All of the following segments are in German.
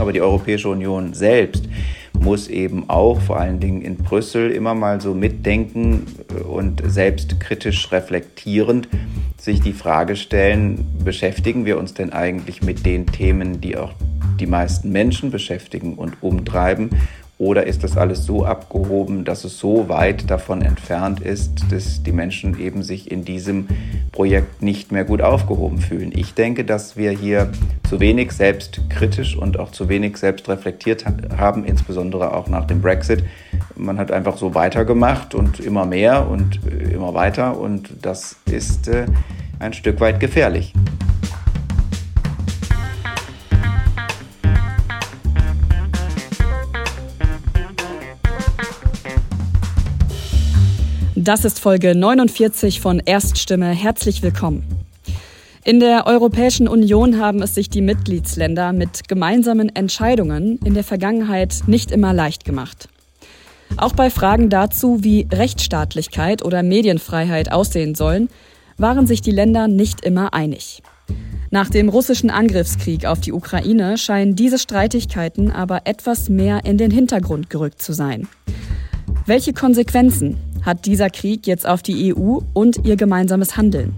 aber die Europäische Union selbst muss eben auch vor allen Dingen in Brüssel immer mal so mitdenken und selbstkritisch reflektierend sich die Frage stellen, beschäftigen wir uns denn eigentlich mit den Themen, die auch die meisten Menschen beschäftigen und umtreiben? Oder ist das alles so abgehoben, dass es so weit davon entfernt ist, dass die Menschen eben sich in diesem Projekt nicht mehr gut aufgehoben fühlen? Ich denke, dass wir hier zu wenig selbstkritisch und auch zu wenig selbst reflektiert haben, insbesondere auch nach dem Brexit. Man hat einfach so weitergemacht und immer mehr und äh, immer weiter und das ist äh, ein Stück weit gefährlich. Das ist Folge 49 von Erststimme. Herzlich willkommen. In der Europäischen Union haben es sich die Mitgliedsländer mit gemeinsamen Entscheidungen in der Vergangenheit nicht immer leicht gemacht. Auch bei Fragen dazu, wie Rechtsstaatlichkeit oder Medienfreiheit aussehen sollen, waren sich die Länder nicht immer einig. Nach dem russischen Angriffskrieg auf die Ukraine scheinen diese Streitigkeiten aber etwas mehr in den Hintergrund gerückt zu sein. Welche Konsequenzen hat dieser Krieg jetzt auf die EU und ihr gemeinsames Handeln?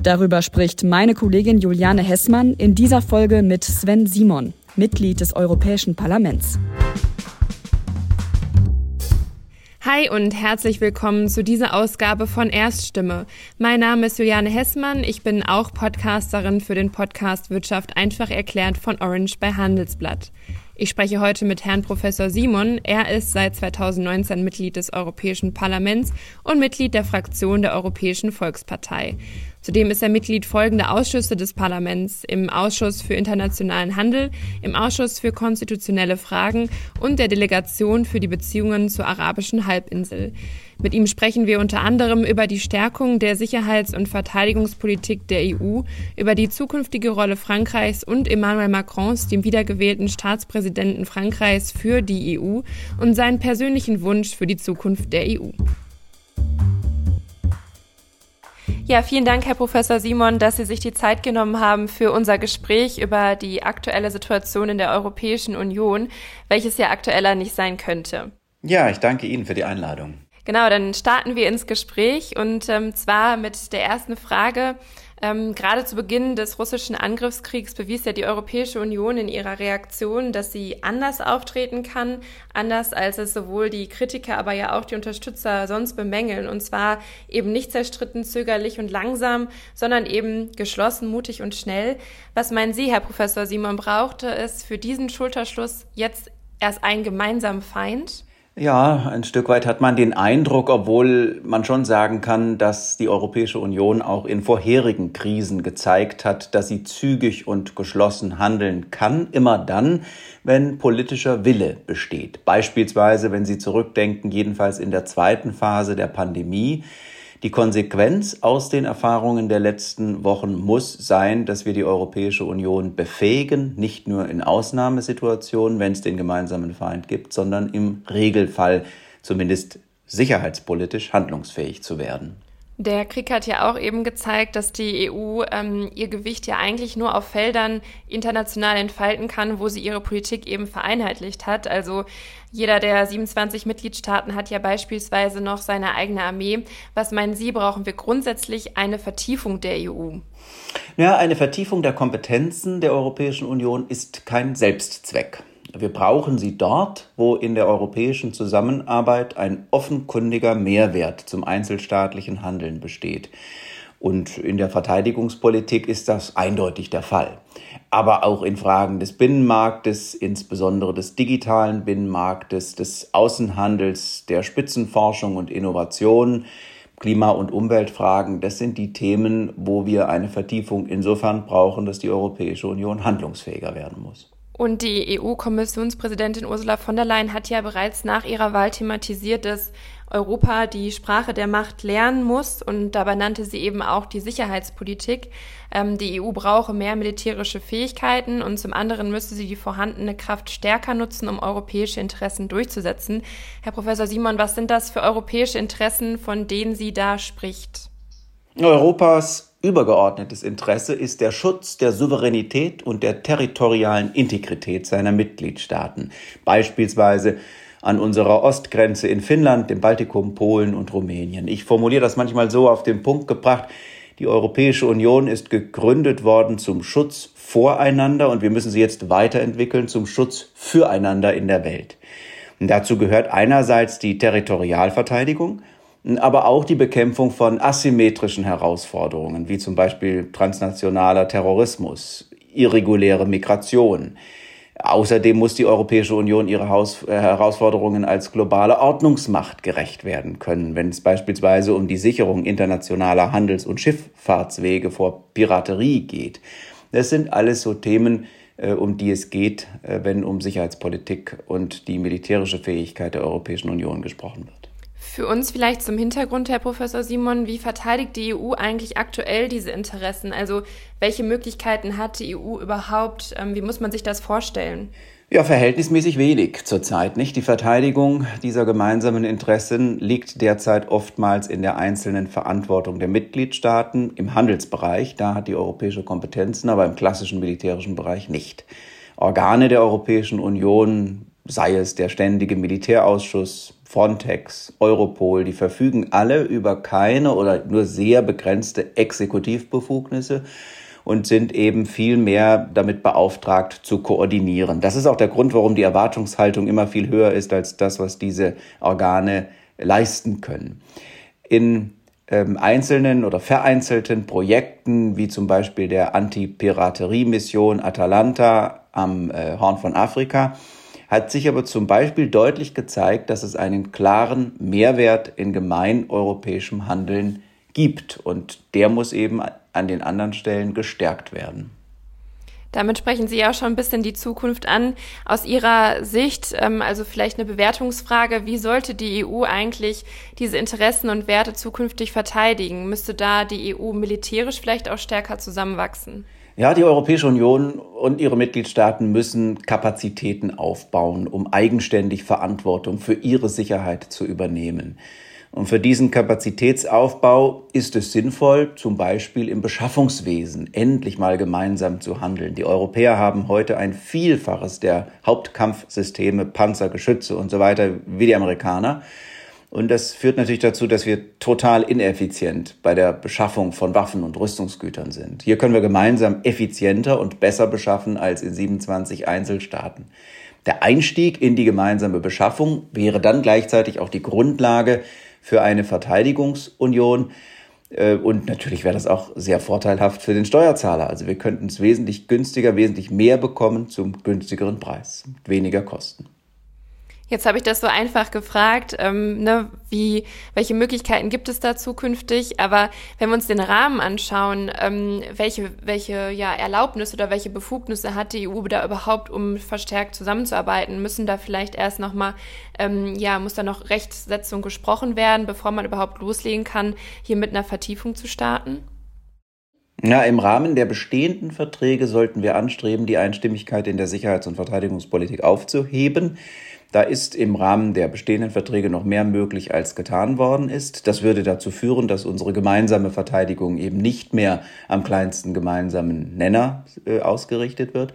Darüber spricht meine Kollegin Juliane Hessmann in dieser Folge mit Sven Simon, Mitglied des Europäischen Parlaments. Hi und herzlich willkommen zu dieser Ausgabe von Erststimme. Mein Name ist Juliane Hessmann. Ich bin auch Podcasterin für den Podcast Wirtschaft einfach erklärt von Orange bei Handelsblatt. Ich spreche heute mit Herrn Professor Simon. Er ist seit 2019 Mitglied des Europäischen Parlaments und Mitglied der Fraktion der Europäischen Volkspartei. Zudem ist er Mitglied folgender Ausschüsse des Parlaments im Ausschuss für internationalen Handel, im Ausschuss für konstitutionelle Fragen und der Delegation für die Beziehungen zur arabischen Halbinsel. Mit ihm sprechen wir unter anderem über die Stärkung der Sicherheits- und Verteidigungspolitik der EU, über die zukünftige Rolle Frankreichs und Emmanuel Macrons, dem wiedergewählten Staatspräsidenten Frankreichs, für die EU und seinen persönlichen Wunsch für die Zukunft der EU. Ja, vielen Dank, Herr Professor Simon, dass Sie sich die Zeit genommen haben für unser Gespräch über die aktuelle Situation in der Europäischen Union, welches ja aktueller nicht sein könnte. Ja, ich danke Ihnen für die Einladung. Genau, dann starten wir ins Gespräch und ähm, zwar mit der ersten Frage. Ähm, gerade zu Beginn des russischen Angriffskriegs bewies ja die Europäische Union in ihrer Reaktion, dass sie anders auftreten kann, anders als es sowohl die Kritiker, aber ja auch die Unterstützer sonst bemängeln. Und zwar eben nicht zerstritten, zögerlich und langsam, sondern eben geschlossen, mutig und schnell. Was meinen Sie, Herr Professor Simon, brauchte es für diesen Schulterschluss jetzt erst einen gemeinsamen Feind? Ja, ein Stück weit hat man den Eindruck, obwohl man schon sagen kann, dass die Europäische Union auch in vorherigen Krisen gezeigt hat, dass sie zügig und geschlossen handeln kann, immer dann, wenn politischer Wille besteht. Beispielsweise, wenn Sie zurückdenken, jedenfalls in der zweiten Phase der Pandemie, die Konsequenz aus den Erfahrungen der letzten Wochen muss sein, dass wir die Europäische Union befähigen, nicht nur in Ausnahmesituationen, wenn es den gemeinsamen Feind gibt, sondern im Regelfall zumindest sicherheitspolitisch handlungsfähig zu werden. Der Krieg hat ja auch eben gezeigt, dass die EU ähm, ihr Gewicht ja eigentlich nur auf Feldern international entfalten kann, wo sie ihre Politik eben vereinheitlicht hat. Also jeder der 27 Mitgliedstaaten hat ja beispielsweise noch seine eigene Armee. Was meinen Sie, brauchen wir grundsätzlich eine Vertiefung der EU? Ja, eine Vertiefung der Kompetenzen der Europäischen Union ist kein Selbstzweck. Wir brauchen sie dort, wo in der europäischen Zusammenarbeit ein offenkundiger Mehrwert zum einzelstaatlichen Handeln besteht. Und in der Verteidigungspolitik ist das eindeutig der Fall. Aber auch in Fragen des Binnenmarktes, insbesondere des digitalen Binnenmarktes, des Außenhandels, der Spitzenforschung und Innovation, Klima- und Umweltfragen, das sind die Themen, wo wir eine Vertiefung insofern brauchen, dass die Europäische Union handlungsfähiger werden muss. Und die EU-Kommissionspräsidentin Ursula von der Leyen hat ja bereits nach ihrer Wahl thematisiert, dass Europa die Sprache der Macht lernen muss. Und dabei nannte sie eben auch die Sicherheitspolitik. Ähm, die EU brauche mehr militärische Fähigkeiten und zum anderen müsste sie die vorhandene Kraft stärker nutzen, um europäische Interessen durchzusetzen. Herr Professor Simon, was sind das für europäische Interessen, von denen sie da spricht? Europas übergeordnetes Interesse ist der Schutz der Souveränität und der territorialen Integrität seiner Mitgliedstaaten, beispielsweise an unserer Ostgrenze in Finnland, dem Baltikum, Polen und Rumänien. Ich formuliere das manchmal so auf den Punkt gebracht, die Europäische Union ist gegründet worden zum Schutz voreinander und wir müssen sie jetzt weiterentwickeln zum Schutz füreinander in der Welt. Und dazu gehört einerseits die Territorialverteidigung, aber auch die Bekämpfung von asymmetrischen Herausforderungen, wie zum Beispiel transnationaler Terrorismus, irreguläre Migration, Außerdem muss die Europäische Union ihre Haus äh, Herausforderungen als globale Ordnungsmacht gerecht werden können, wenn es beispielsweise um die Sicherung internationaler Handels- und Schifffahrtswege vor Piraterie geht. Das sind alles so Themen, äh, um die es geht, äh, wenn um Sicherheitspolitik und die militärische Fähigkeit der Europäischen Union gesprochen wird. Für uns vielleicht zum Hintergrund, Herr Professor Simon, wie verteidigt die EU eigentlich aktuell diese Interessen? Also welche Möglichkeiten hat die EU überhaupt? Ähm, wie muss man sich das vorstellen? Ja, verhältnismäßig wenig zurzeit, nicht? Die Verteidigung dieser gemeinsamen Interessen liegt derzeit oftmals in der einzelnen Verantwortung der Mitgliedstaaten im Handelsbereich. Da hat die europäische Kompetenzen, aber im klassischen militärischen Bereich nicht. Organe der Europäischen Union, sei es der ständige Militärausschuss, Frontex, Europol, die verfügen alle über keine oder nur sehr begrenzte Exekutivbefugnisse und sind eben viel mehr damit beauftragt zu koordinieren. Das ist auch der Grund, warum die Erwartungshaltung immer viel höher ist als das, was diese Organe leisten können. In ähm, einzelnen oder vereinzelten Projekten, wie zum Beispiel der Anti-Piraterie-Mission Atalanta am äh, Horn von Afrika, hat sich aber zum Beispiel deutlich gezeigt, dass es einen klaren Mehrwert in gemeineuropäischem Handeln gibt. Und der muss eben an den anderen Stellen gestärkt werden. Damit sprechen Sie ja auch schon ein bisschen die Zukunft an. Aus Ihrer Sicht, ähm, also vielleicht eine Bewertungsfrage, wie sollte die EU eigentlich diese Interessen und Werte zukünftig verteidigen? Müsste da die EU militärisch vielleicht auch stärker zusammenwachsen? Ja, die Europäische Union und ihre Mitgliedstaaten müssen Kapazitäten aufbauen, um eigenständig Verantwortung für ihre Sicherheit zu übernehmen. Und für diesen Kapazitätsaufbau ist es sinnvoll, zum Beispiel im Beschaffungswesen endlich mal gemeinsam zu handeln. Die Europäer haben heute ein Vielfaches der Hauptkampfsysteme, Panzer, Geschütze und so weiter wie die Amerikaner. Und das führt natürlich dazu, dass wir total ineffizient bei der Beschaffung von Waffen und Rüstungsgütern sind. Hier können wir gemeinsam effizienter und besser beschaffen als in 27 Einzelstaaten. Der Einstieg in die gemeinsame Beschaffung wäre dann gleichzeitig auch die Grundlage für eine Verteidigungsunion. Äh, und natürlich wäre das auch sehr vorteilhaft für den Steuerzahler. Also wir könnten es wesentlich günstiger, wesentlich mehr bekommen zum günstigeren Preis, weniger Kosten. Jetzt habe ich das so einfach gefragt, ähm, ne, wie, welche Möglichkeiten gibt es da zukünftig? Aber wenn wir uns den Rahmen anschauen, ähm, welche, welche ja, Erlaubnis oder welche Befugnisse hat die EU da überhaupt, um verstärkt zusammenzuarbeiten? Müssen da vielleicht erst nochmal, ähm, ja, muss da noch Rechtssetzung gesprochen werden, bevor man überhaupt loslegen kann, hier mit einer Vertiefung zu starten? Ja, im Rahmen der bestehenden Verträge sollten wir anstreben, die Einstimmigkeit in der Sicherheits- und Verteidigungspolitik aufzuheben. Da ist im Rahmen der bestehenden Verträge noch mehr möglich, als getan worden ist. Das würde dazu führen, dass unsere gemeinsame Verteidigung eben nicht mehr am kleinsten gemeinsamen Nenner äh, ausgerichtet wird.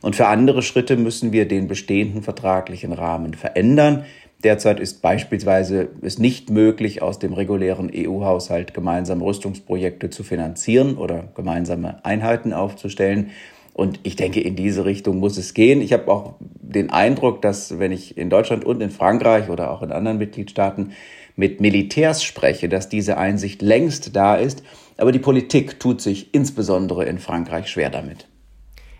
Und für andere Schritte müssen wir den bestehenden vertraglichen Rahmen verändern. Derzeit ist beispielsweise es nicht möglich, aus dem regulären EU-Haushalt gemeinsame Rüstungsprojekte zu finanzieren oder gemeinsame Einheiten aufzustellen. Und ich denke, in diese Richtung muss es gehen. Ich habe auch den Eindruck, dass wenn ich in Deutschland und in Frankreich oder auch in anderen Mitgliedstaaten mit Militärs spreche, dass diese Einsicht längst da ist. Aber die Politik tut sich insbesondere in Frankreich schwer damit.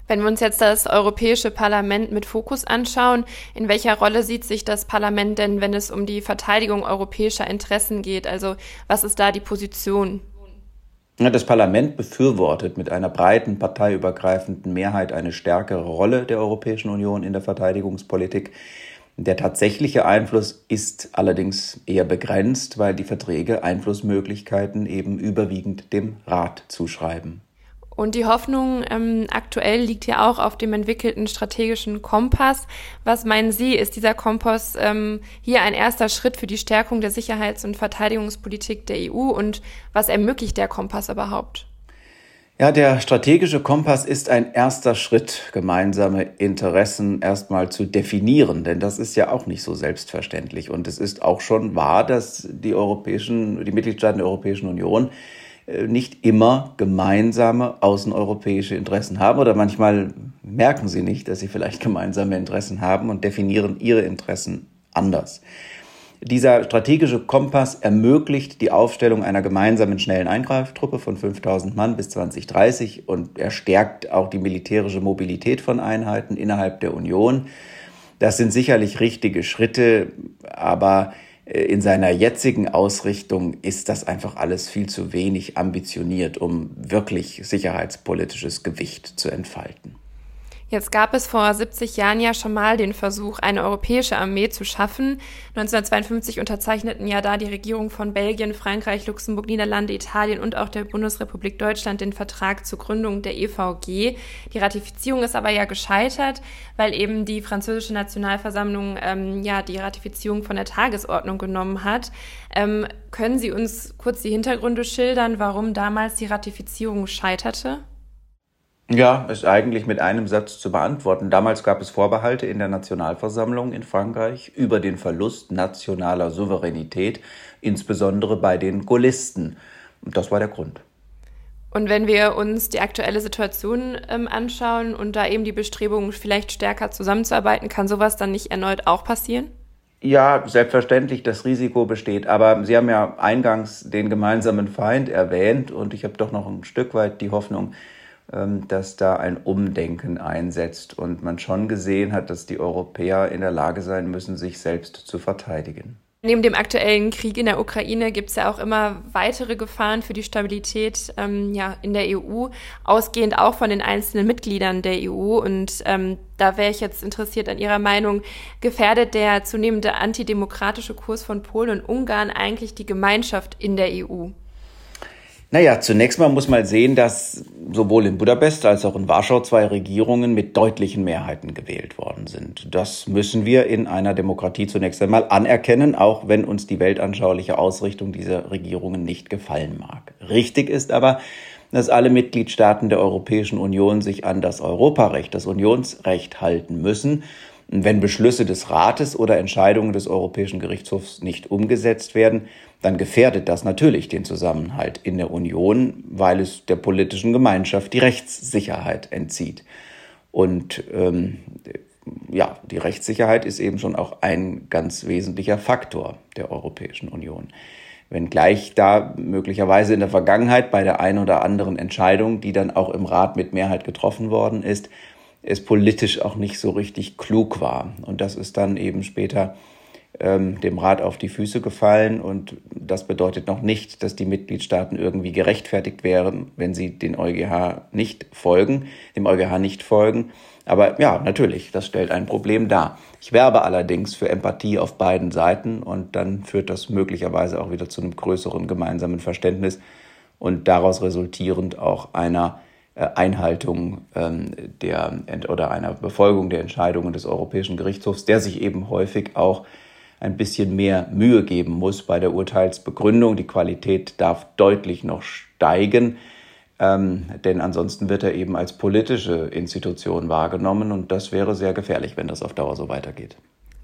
Wenn wir uns jetzt das Europäische Parlament mit Fokus anschauen, in welcher Rolle sieht sich das Parlament denn, wenn es um die Verteidigung europäischer Interessen geht? Also was ist da die Position? Das Parlament befürwortet mit einer breiten parteiübergreifenden Mehrheit eine stärkere Rolle der Europäischen Union in der Verteidigungspolitik. Der tatsächliche Einfluss ist allerdings eher begrenzt, weil die Verträge Einflussmöglichkeiten eben überwiegend dem Rat zuschreiben. Und die Hoffnung ähm, aktuell liegt ja auch auf dem entwickelten strategischen Kompass. Was meinen Sie, ist dieser Kompass ähm, hier ein erster Schritt für die Stärkung der Sicherheits- und Verteidigungspolitik der EU? Und was ermöglicht der Kompass überhaupt? Ja, der strategische Kompass ist ein erster Schritt, gemeinsame Interessen erstmal zu definieren, denn das ist ja auch nicht so selbstverständlich. Und es ist auch schon wahr, dass die europäischen, die Mitgliedstaaten der Europäischen Union nicht immer gemeinsame außeneuropäische Interessen haben oder manchmal merken sie nicht, dass sie vielleicht gemeinsame Interessen haben und definieren ihre Interessen anders. Dieser strategische Kompass ermöglicht die Aufstellung einer gemeinsamen schnellen Eingreiftruppe von 5000 Mann bis 2030 und er stärkt auch die militärische Mobilität von Einheiten innerhalb der Union. Das sind sicherlich richtige Schritte, aber äh, in seiner jetzigen Ausrichtung ist das einfach alles viel zu wenig ambitioniert, um wirklich sicherheitspolitisches Gewicht zu entfalten. Jetzt gab es vor 70 Jahren ja schon mal den Versuch, eine europäische Armee zu schaffen. 1952 unterzeichneten ja da die Regierung von Belgien, Frankreich, Luxemburg, Niederlande, Italien und auch der Bundesrepublik Deutschland den Vertrag zur Gründung der EVG. Die Ratifizierung ist aber ja gescheitert, weil eben die französische Nationalversammlung ähm, ja die Ratifizierung von der Tagesordnung genommen hat. Ähm, können Sie uns kurz die Hintergründe schildern, warum damals die Ratifizierung scheiterte? Ja, ist eigentlich mit einem Satz zu beantworten. Damals gab es Vorbehalte in der Nationalversammlung in Frankreich über den Verlust nationaler Souveränität, insbesondere bei den Gaullisten. Und das war der Grund. Und wenn wir uns die aktuelle Situation ähm, anschauen und da eben die Bestrebungen, vielleicht stärker zusammenzuarbeiten, kann sowas dann nicht erneut auch passieren? Ja, selbstverständlich, das Risiko besteht. Aber Sie haben ja eingangs den gemeinsamen Feind erwähnt und ich habe doch noch ein Stück weit die Hoffnung, dass da ein Umdenken einsetzt und man schon gesehen hat, dass die Europäer in der Lage sein müssen, sich selbst zu verteidigen. Neben dem aktuellen Krieg in der Ukraine gibt es ja auch immer weitere Gefahren für die Stabilität ähm, ja, in der EU, ausgehend auch von den einzelnen Mitgliedern der EU. Und ähm, da wäre ich jetzt interessiert an Ihrer Meinung, gefährdet der zunehmende antidemokratische Kurs von Polen und Ungarn eigentlich die Gemeinschaft in der EU? Naja, zunächst mal muss man sehen, dass sowohl in Budapest als auch in Warschau zwei Regierungen mit deutlichen Mehrheiten gewählt worden sind. Das müssen wir in einer Demokratie zunächst einmal anerkennen, auch wenn uns die weltanschauliche Ausrichtung dieser Regierungen nicht gefallen mag. Richtig ist aber, dass alle Mitgliedstaaten der Europäischen Union sich an das Europarecht, das Unionsrecht halten müssen wenn Beschlüsse des Rates oder Entscheidungen des Europäischen Gerichtshofs nicht umgesetzt werden, dann gefährdet das natürlich den Zusammenhalt in der Union, weil es der politischen Gemeinschaft die Rechtssicherheit entzieht. Und ähm, ja, die Rechtssicherheit ist eben schon auch ein ganz wesentlicher Faktor der Europäischen Union. Wenngleich da möglicherweise in der Vergangenheit bei der einen oder anderen Entscheidung, die dann auch im Rat mit Mehrheit getroffen worden ist, es politisch auch nicht so richtig klug war. Und das ist dann eben später ähm, dem Rat auf die Füße gefallen. Und das bedeutet noch nicht, dass die Mitgliedstaaten irgendwie gerechtfertigt wären, wenn sie den EuGH nicht folgen, dem EuGH nicht folgen. Aber ja, natürlich, das stellt ein Problem dar. Ich werbe allerdings für Empathie auf beiden Seiten und dann führt das möglicherweise auch wieder zu einem größeren gemeinsamen Verständnis und daraus resultierend auch einer Einhaltung ähm, der oder einer Befolgung der Entscheidungen des Europäischen Gerichtshofs, der sich eben häufig auch ein bisschen mehr Mühe geben muss bei der Urteilsbegründung. Die Qualität darf deutlich noch steigen, ähm, denn ansonsten wird er eben als politische Institution wahrgenommen und das wäre sehr gefährlich, wenn das auf Dauer so weitergeht.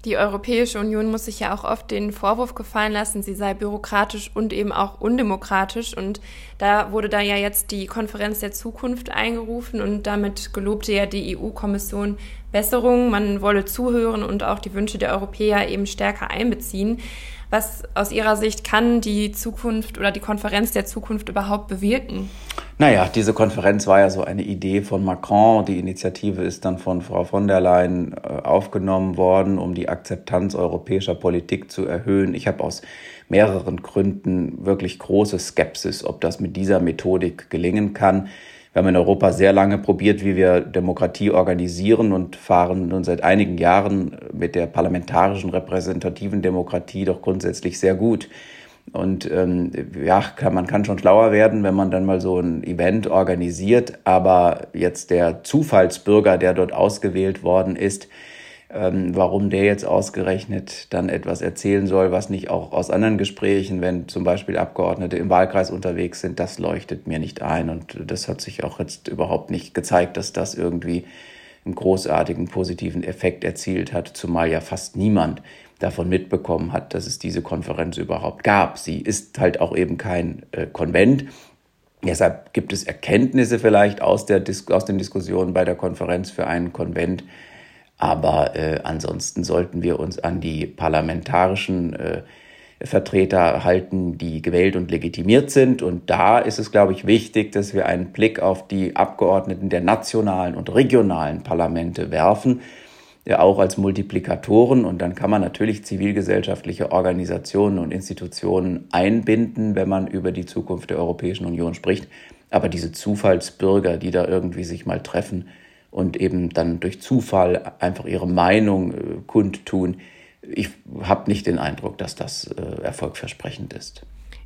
Die Europäische Union muss sich ja auch oft den Vorwurf gefallen lassen, sie sei bürokratisch und eben auch undemokratisch. Und da wurde da ja jetzt die Konferenz der Zukunft eingerufen und damit gelobte ja die EU-Kommission Besserung. Man wolle zuhören und auch die Wünsche der Europäer eben stärker einbeziehen. Was aus Ihrer Sicht kann die Zukunft oder die Konferenz der Zukunft überhaupt bewirken? Naja, diese Konferenz war ja so eine Idee von Macron. Die Initiative ist dann von Frau von der Leyen äh, aufgenommen worden, um die Akzeptanz europäischer Politik zu erhöhen. Ich habe aus mehreren Gründen wirklich große Skepsis, ob das mit dieser Methodik gelingen kann. Wir haben in Europa sehr lange probiert, wie wir Demokratie organisieren und fahren nun seit einigen Jahren mit der parlamentarischen repräsentativen Demokratie doch grundsätzlich sehr gut. Und ähm, ja, kann, man kann schon schlauer werden, wenn man dann mal so ein Event organisiert. Aber jetzt der Zufallsbürger, der dort ausgewählt worden ist, ähm, warum der jetzt ausgerechnet dann etwas erzählen soll, was nicht auch aus anderen Gesprächen, wenn zum Beispiel Abgeordnete im Wahlkreis unterwegs sind, das leuchtet mir nicht ein. Und das hat sich auch jetzt überhaupt nicht gezeigt, dass das irgendwie einen großartigen positiven Effekt erzielt hat, zumal ja fast niemand davon mitbekommen hat, dass es diese Konferenz überhaupt gab. Sie ist halt auch eben kein äh, Konvent. Deshalb gibt es Erkenntnisse vielleicht aus, der aus den Diskussionen bei der Konferenz für einen Konvent. Aber äh, ansonsten sollten wir uns an die parlamentarischen äh, Vertreter halten, die gewählt und legitimiert sind. Und da ist es, glaube ich, wichtig, dass wir einen Blick auf die Abgeordneten der nationalen und regionalen Parlamente werfen, ja auch als Multiplikatoren. Und dann kann man natürlich zivilgesellschaftliche Organisationen und Institutionen einbinden, wenn man über die Zukunft der Europäischen Union spricht. Aber diese Zufallsbürger, die da irgendwie sich mal treffen und eben dann durch Zufall einfach ihre Meinung äh, kundtun, ich habe nicht den Eindruck, dass das äh, erfolgversprechend ist.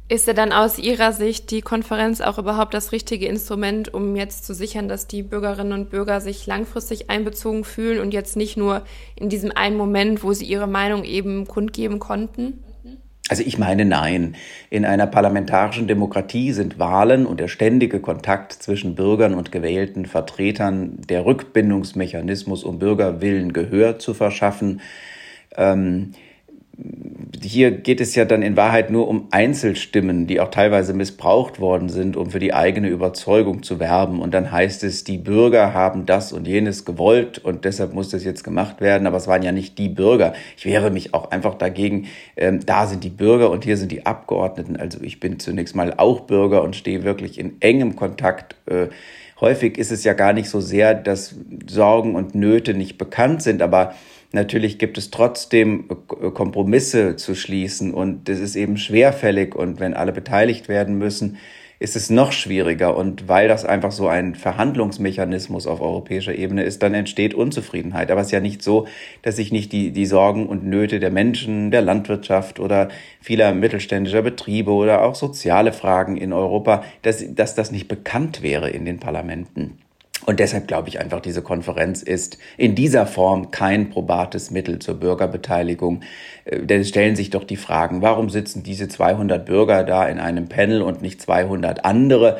Ist er dann aus Ihrer Sicht die Konferenz auch überhaupt das richtige Instrument, um jetzt zu sichern, dass die Bürgerinnen und Bürger sich langfristig einbezogen fühlen und jetzt nicht nur in diesem einen Moment, wo sie ihre Meinung eben kundgeben konnten? Also ich meine nein. In einer parlamentarischen Demokratie sind Wahlen und der ständige Kontakt zwischen Bürgern und gewählten Vertretern der Rückbindungsmechanismus, um Bürgerwillen Gehör zu verschaffen. Ähm, hier geht es ja dann in Wahrheit nur um Einzelstimmen, die auch teilweise missbraucht worden sind, um für die eigene Überzeugung zu werben. Und dann heißt es, die Bürger haben das und jenes gewollt und deshalb muss das jetzt gemacht werden. Aber es waren ja nicht die Bürger. Ich wehre mich auch einfach dagegen. Ähm, da sind die Bürger und hier sind die Abgeordneten. Also ich bin zunächst mal auch Bürger und stehe wirklich in engem Kontakt. Äh, häufig ist es ja gar nicht so sehr, dass Sorgen und Nöte nicht bekannt sind, aber Natürlich gibt es trotzdem äh, Kompromisse zu schließen und das ist eben schwerfällig und wenn alle beteiligt werden müssen, ist es noch schwieriger. Und weil das einfach so ein Verhandlungsmechanismus auf europäischer Ebene ist, dann entsteht Unzufriedenheit. Aber es ist ja nicht so, dass sich nicht die, die Sorgen und Nöte der Menschen, der Landwirtschaft oder vieler mittelständischer Betriebe oder auch soziale Fragen in Europa, dass, dass das nicht bekannt wäre in den Parlamenten. Und deshalb glaube ich einfach, diese Konferenz ist in dieser Form kein probates Mittel zur Bürgerbeteiligung. Äh, denn es stellen sich doch die Fragen, warum sitzen diese 200 Bürger da in einem Panel und nicht 200 andere?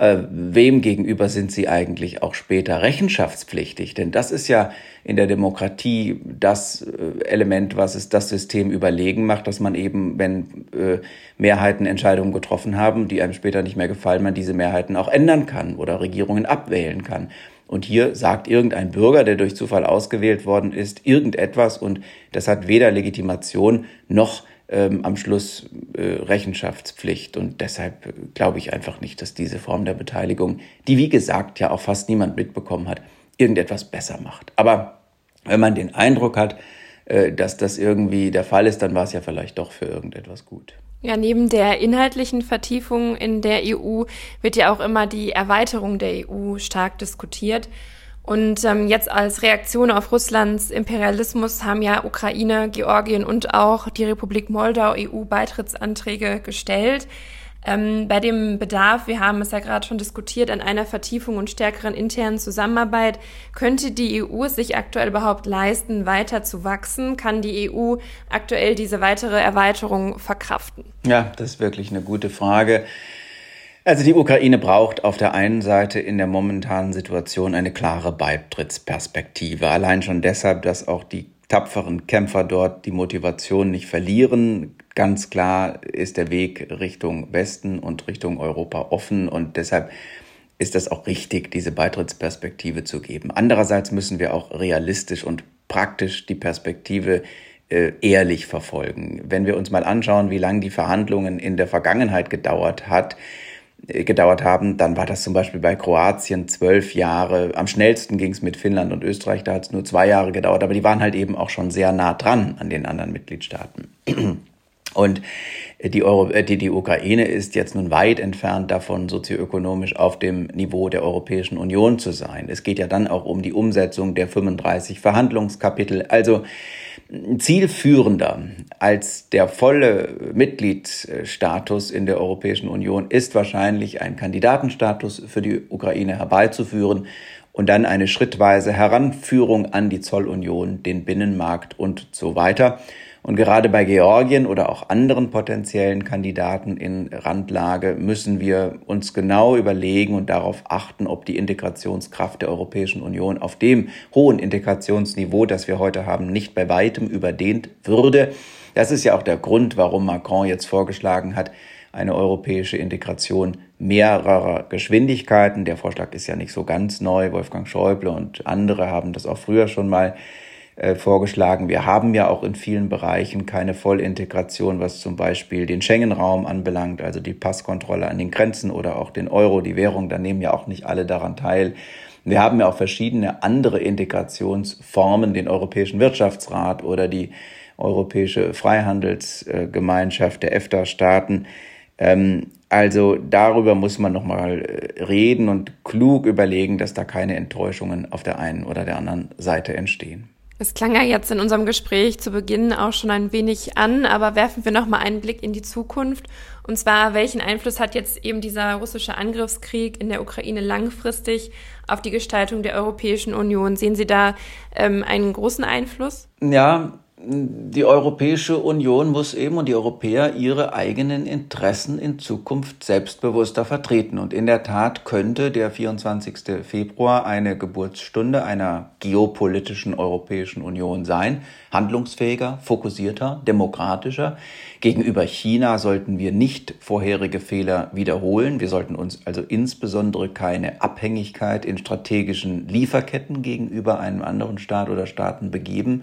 Äh, wem gegenüber sind sie eigentlich auch später rechenschaftspflichtig? Denn das ist ja in der Demokratie das äh, Element, was es das System überlegen macht, dass man eben, wenn äh, Mehrheiten Entscheidungen getroffen haben, die einem später nicht mehr gefallen, man diese Mehrheiten auch ändern kann oder Regierungen abwählen kann. Und hier sagt irgendein Bürger, der durch Zufall ausgewählt worden ist, irgendetwas und das hat weder Legitimation noch ähm, am Schluss äh, Rechenschaftspflicht. Und deshalb äh, glaube ich einfach nicht, dass diese Form der Beteiligung, die wie gesagt ja auch fast niemand mitbekommen hat, irgendetwas besser macht. Aber wenn man den Eindruck hat, äh, dass das irgendwie der Fall ist, dann war es ja vielleicht doch für irgendetwas gut. Ja, neben der inhaltlichen Vertiefung in der EU wird ja auch immer die Erweiterung der EU stark diskutiert. Und ähm, jetzt als Reaktion auf Russlands Imperialismus haben ja Ukraine, Georgien und auch die Republik Moldau EU-Beitrittsanträge gestellt. Ähm, bei dem Bedarf, wir haben es ja gerade schon diskutiert, an einer Vertiefung und stärkeren internen Zusammenarbeit, könnte die EU es sich aktuell überhaupt leisten, weiter zu wachsen? Kann die EU aktuell diese weitere Erweiterung verkraften? Ja, das ist wirklich eine gute Frage. Also die Ukraine braucht auf der einen Seite in der momentanen Situation eine klare Beitrittsperspektive. Allein schon deshalb, dass auch die tapferen Kämpfer dort die Motivation nicht verlieren. Ganz klar ist der Weg Richtung Westen und Richtung Europa offen und deshalb ist es auch richtig, diese Beitrittsperspektive zu geben. Andererseits müssen wir auch realistisch und praktisch die Perspektive äh, ehrlich verfolgen. Wenn wir uns mal anschauen, wie lange die Verhandlungen in der Vergangenheit gedauert hat, gedauert haben, dann war das zum Beispiel bei Kroatien zwölf Jahre. Am schnellsten ging es mit Finnland und Österreich, da hat es nur zwei Jahre gedauert, aber die waren halt eben auch schon sehr nah dran an den anderen Mitgliedstaaten. Und die, Euro, äh, die, die Ukraine ist jetzt nun weit entfernt davon, sozioökonomisch auf dem Niveau der Europäischen Union zu sein. Es geht ja dann auch um die Umsetzung der 35 Verhandlungskapitel. Also zielführender als der volle Mitgliedsstatus in der Europäischen Union ist wahrscheinlich ein Kandidatenstatus für die Ukraine herbeizuführen und dann eine schrittweise Heranführung an die Zollunion, den Binnenmarkt und so weiter. Und gerade bei Georgien oder auch anderen potenziellen Kandidaten in Randlage müssen wir uns genau überlegen und darauf achten, ob die Integrationskraft der Europäischen Union auf dem hohen Integrationsniveau, das wir heute haben, nicht bei weitem überdehnt würde. Das ist ja auch der Grund, warum Macron jetzt vorgeschlagen hat, eine europäische Integration mehrerer Geschwindigkeiten. Der Vorschlag ist ja nicht so ganz neu. Wolfgang Schäuble und andere haben das auch früher schon mal äh, vorgeschlagen. Wir haben ja auch in vielen Bereichen keine Vollintegration, was zum Beispiel den Schengen-Raum anbelangt, also die Passkontrolle an den Grenzen oder auch den Euro, die Währung. Da nehmen ja auch nicht alle daran teil. Wir haben ja auch verschiedene andere Integrationsformen, den Europäischen Wirtschaftsrat oder die Europäische Freihandelsgemeinschaft der EFTA-Staaten. Ähm, also darüber muss man nochmal äh, reden und klug überlegen, dass da keine Enttäuschungen auf der einen oder der anderen Seite entstehen. Es klang ja jetzt in unserem Gespräch zu Beginn auch schon ein wenig an, aber werfen wir noch mal einen Blick in die Zukunft. Und zwar, welchen Einfluss hat jetzt eben dieser russische Angriffskrieg in der Ukraine langfristig auf die Gestaltung der Europäischen Union? Sehen Sie da ähm, einen großen Einfluss? Ja, die Europäische Union muss eben und die Europäer ihre eigenen Interessen in Zukunft selbstbewusster vertreten. Und in der Tat könnte der 24. Februar eine Geburtsstunde einer geopolitischen Europäischen Union sein. Handlungsfähiger, fokussierter, demokratischer. Gegenüber China sollten wir nicht vorherige Fehler wiederholen. Wir sollten uns also insbesondere keine Abhängigkeit in strategischen Lieferketten gegenüber einem anderen Staat oder Staaten begeben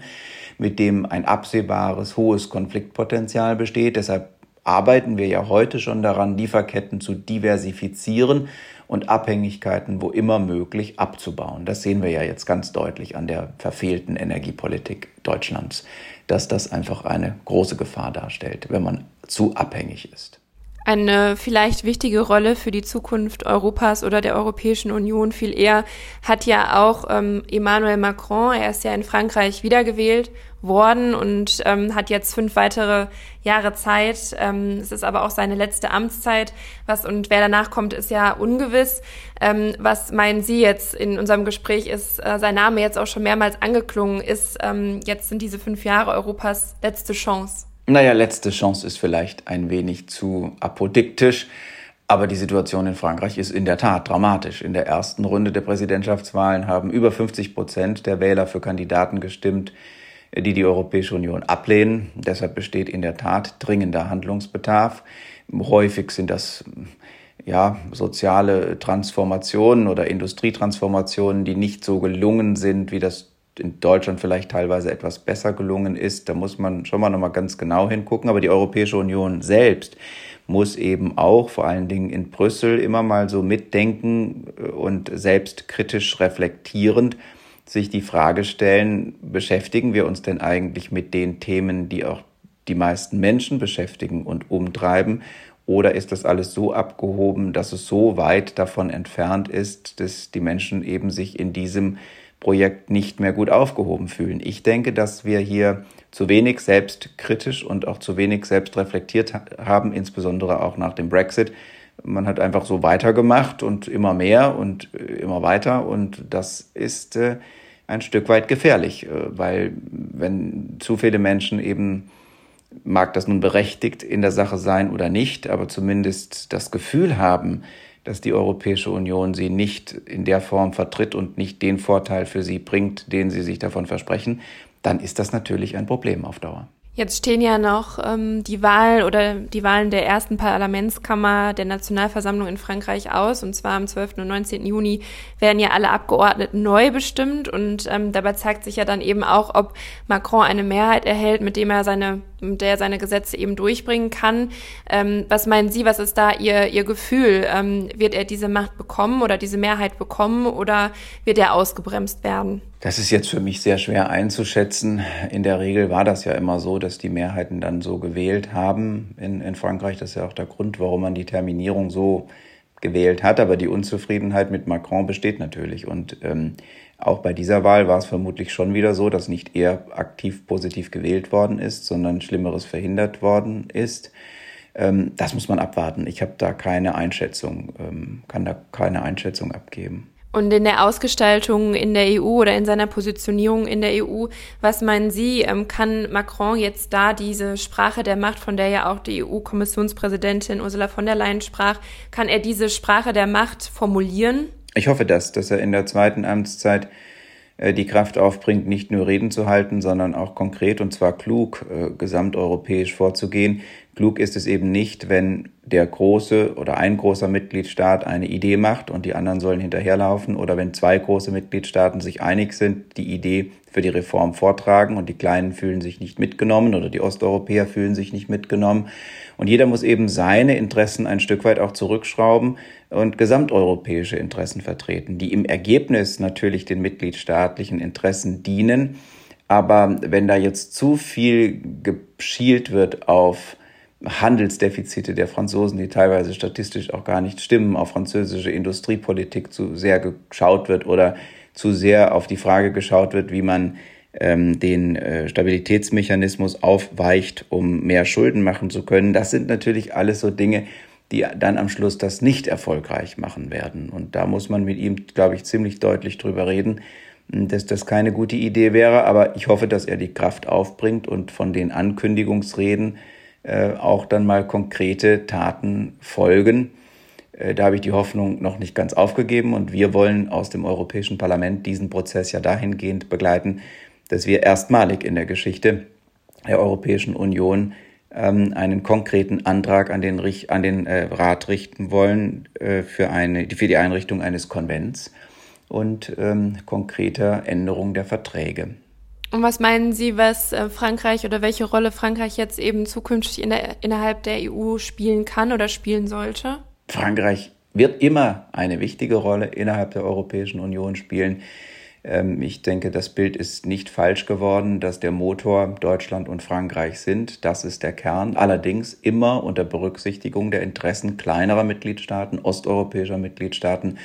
mit dem ein absehbares hohes Konfliktpotenzial besteht. Deshalb arbeiten wir ja heute schon daran, Lieferketten zu diversifizieren und Abhängigkeiten, wo immer möglich, abzubauen. Das sehen wir ja jetzt ganz deutlich an der verfehlten Energiepolitik Deutschlands, dass das einfach eine große Gefahr darstellt, wenn man zu abhängig ist. Eine vielleicht wichtige Rolle für die Zukunft Europas oder der Europäischen Union viel eher hat ja auch ähm, Emmanuel Macron. Er ist ja in Frankreich wiedergewählt worden und ähm, hat jetzt fünf weitere Jahre Zeit. Ähm, es ist aber auch seine letzte Amtszeit. Was und wer danach kommt, ist ja ungewiss. Ähm, was meinen Sie jetzt in unserem Gespräch ist äh, sein Name jetzt auch schon mehrmals angeklungen ist. Ähm, jetzt sind diese fünf Jahre Europas letzte Chance. Naja, letzte Chance ist vielleicht ein wenig zu apodiktisch. Aber die Situation in Frankreich ist in der Tat dramatisch. In der ersten Runde der Präsidentschaftswahlen haben über 50 Prozent der Wähler für Kandidaten gestimmt, die die Europäische Union ablehnen. Deshalb besteht in der Tat dringender Handlungsbedarf. Häufig sind das ja, soziale Transformationen oder Industrietransformationen, die nicht so gelungen sind, wie das in Deutschland vielleicht teilweise etwas besser gelungen ist. Da muss man schon mal noch mal ganz genau hingucken. Aber die Europäische Union selbst muss eben auch vor allen Dingen in Brüssel immer mal so mitdenken und selbstkritisch reflektierend sich die Frage stellen, beschäftigen wir uns denn eigentlich mit den Themen, die auch die meisten Menschen beschäftigen und umtreiben? Oder ist das alles so abgehoben, dass es so weit davon entfernt ist, dass die Menschen eben sich in diesem Projekt nicht mehr gut aufgehoben fühlen? Ich denke, dass wir hier zu wenig selbstkritisch und auch zu wenig selbst reflektiert haben, insbesondere auch nach dem Brexit. Man hat einfach so weitergemacht und immer mehr und immer weiter und das ist äh, ein Stück weit gefährlich, äh, weil wenn zu viele Menschen eben, mag das nun berechtigt in der Sache sein oder nicht, aber zumindest das Gefühl haben, dass die Europäische Union sie nicht in der Form vertritt und nicht den Vorteil für sie bringt, den sie sich davon versprechen, dann ist das natürlich ein Problem auf Dauer. Jetzt stehen ja noch ähm, die Wahl oder die Wahlen der ersten Parlamentskammer der Nationalversammlung in Frankreich aus. Und zwar am 12. und 19. Juni werden ja alle Abgeordneten neu bestimmt. Und ähm, dabei zeigt sich ja dann eben auch, ob Macron eine Mehrheit erhält, mit dem er seine, der er seine Gesetze eben durchbringen kann. Ähm, was meinen Sie, was ist da Ihr, Ihr Gefühl? Ähm, wird er diese Macht bekommen oder diese Mehrheit bekommen oder wird er ausgebremst werden? Das ist jetzt für mich sehr schwer einzuschätzen. In der Regel war das ja immer so, dass die Mehrheiten dann so gewählt haben in, in Frankreich. Das ist ja auch der Grund, warum man die Terminierung so gewählt hat. Aber die Unzufriedenheit mit Macron besteht natürlich. Und ähm, auch bei dieser Wahl war es vermutlich schon wieder so, dass nicht er aktiv positiv gewählt worden ist, sondern Schlimmeres verhindert worden ist. Ähm, das muss man abwarten. Ich habe da keine Einschätzung, ähm, kann da keine Einschätzung abgeben. Und in der Ausgestaltung in der EU oder in seiner Positionierung in der EU, was meinen Sie, ähm, kann Macron jetzt da diese Sprache der Macht, von der ja auch die EU-Kommissionspräsidentin Ursula von der Leyen sprach, kann er diese Sprache der Macht formulieren? Ich hoffe das, dass er in der zweiten Amtszeit äh, die Kraft aufbringt, nicht nur Reden zu halten, sondern auch konkret und zwar klug äh, gesamteuropäisch vorzugehen. Klug ist es eben nicht, wenn der große oder ein großer Mitgliedstaat eine Idee macht und die anderen sollen hinterherlaufen oder wenn zwei große Mitgliedstaaten sich einig sind, die Idee für die Reform vortragen und die Kleinen fühlen sich nicht mitgenommen oder die Osteuropäer fühlen sich nicht mitgenommen. Und jeder muss eben seine Interessen ein Stück weit auch zurückschrauben und gesamteuropäische Interessen vertreten, die im Ergebnis natürlich den mitgliedstaatlichen Interessen dienen. Aber wenn da jetzt zu viel geschielt wird auf Handelsdefizite der Franzosen, die teilweise statistisch auch gar nicht stimmen, auf französische Industriepolitik zu sehr geschaut wird oder zu sehr auf die Frage geschaut wird, wie man ähm, den äh, Stabilitätsmechanismus aufweicht, um mehr Schulden machen zu können. Das sind natürlich alles so Dinge, die dann am Schluss das nicht erfolgreich machen werden. Und da muss man mit ihm, glaube ich, ziemlich deutlich drüber reden, dass das keine gute Idee wäre. Aber ich hoffe, dass er die Kraft aufbringt und von den Ankündigungsreden äh, auch dann mal konkrete Taten folgen. Äh, da habe ich die Hoffnung noch nicht ganz aufgegeben und wir wollen aus dem Europäischen Parlament diesen Prozess ja dahingehend begleiten, dass wir erstmalig in der Geschichte der Europäischen Union ähm, einen konkreten Antrag an den, an den äh, Rat richten wollen für, eine, für die Einrichtung eines Konvents und ähm, konkreter Änderung der Verträge. Und was meinen Sie, was äh, Frankreich oder welche Rolle Frankreich jetzt eben zukünftig in der, innerhalb der EU spielen kann oder spielen sollte? Frankreich wird immer eine wichtige Rolle innerhalb der Europäischen Union spielen. Ähm, ich denke, das Bild ist nicht falsch geworden, dass der Motor Deutschland und Frankreich sind. Das ist der Kern. Allerdings immer unter Berücksichtigung der Interessen kleinerer Mitgliedstaaten, osteuropäischer Mitgliedstaaten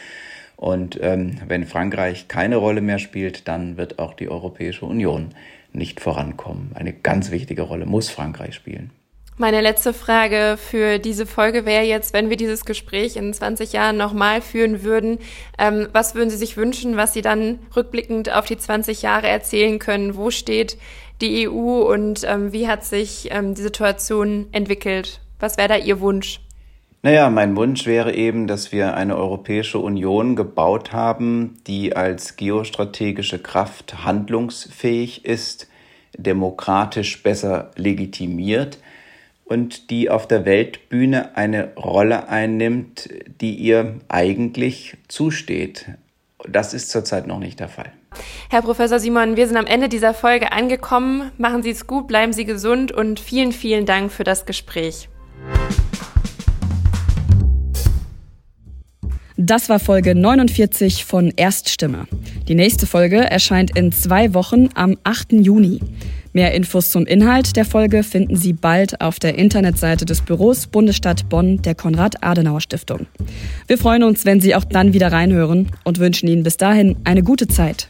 und ähm, wenn Frankreich keine Rolle mehr spielt, dann wird auch die Europäische Union nicht vorankommen. Eine ganz wichtige Rolle muss Frankreich spielen. Meine letzte Frage für diese Folge wäre jetzt, wenn wir dieses Gespräch in 20 Jahren nochmal führen würden, ähm, was würden Sie sich wünschen, was Sie dann rückblickend auf die 20 Jahre erzählen können? Wo steht die EU und ähm, wie hat sich ähm, die Situation entwickelt? Was wäre da Ihr Wunsch? Naja, mein Wunsch wäre eben, dass wir eine Europäische Union gebaut haben, die als geostrategische Kraft handlungsfähig ist, demokratisch besser legitimiert und die auf der Weltbühne eine Rolle einnimmt, die ihr eigentlich zusteht. Das ist zurzeit noch nicht der Fall. Herr Professor Simon, wir sind am Ende dieser Folge angekommen. Machen Sie es gut, bleiben Sie gesund und vielen, vielen Dank für das Gespräch. Das war Folge 49 von Erststimme. Die nächste Folge erscheint in zwei Wochen am 8. Juni. Mehr Infos zum Inhalt der Folge finden Sie bald auf der Internetseite des Büros Bundesstadt Bonn der Konrad-Adenauer-Stiftung. Wir freuen uns, wenn Sie auch dann wieder reinhören und wünschen Ihnen bis dahin eine gute Zeit.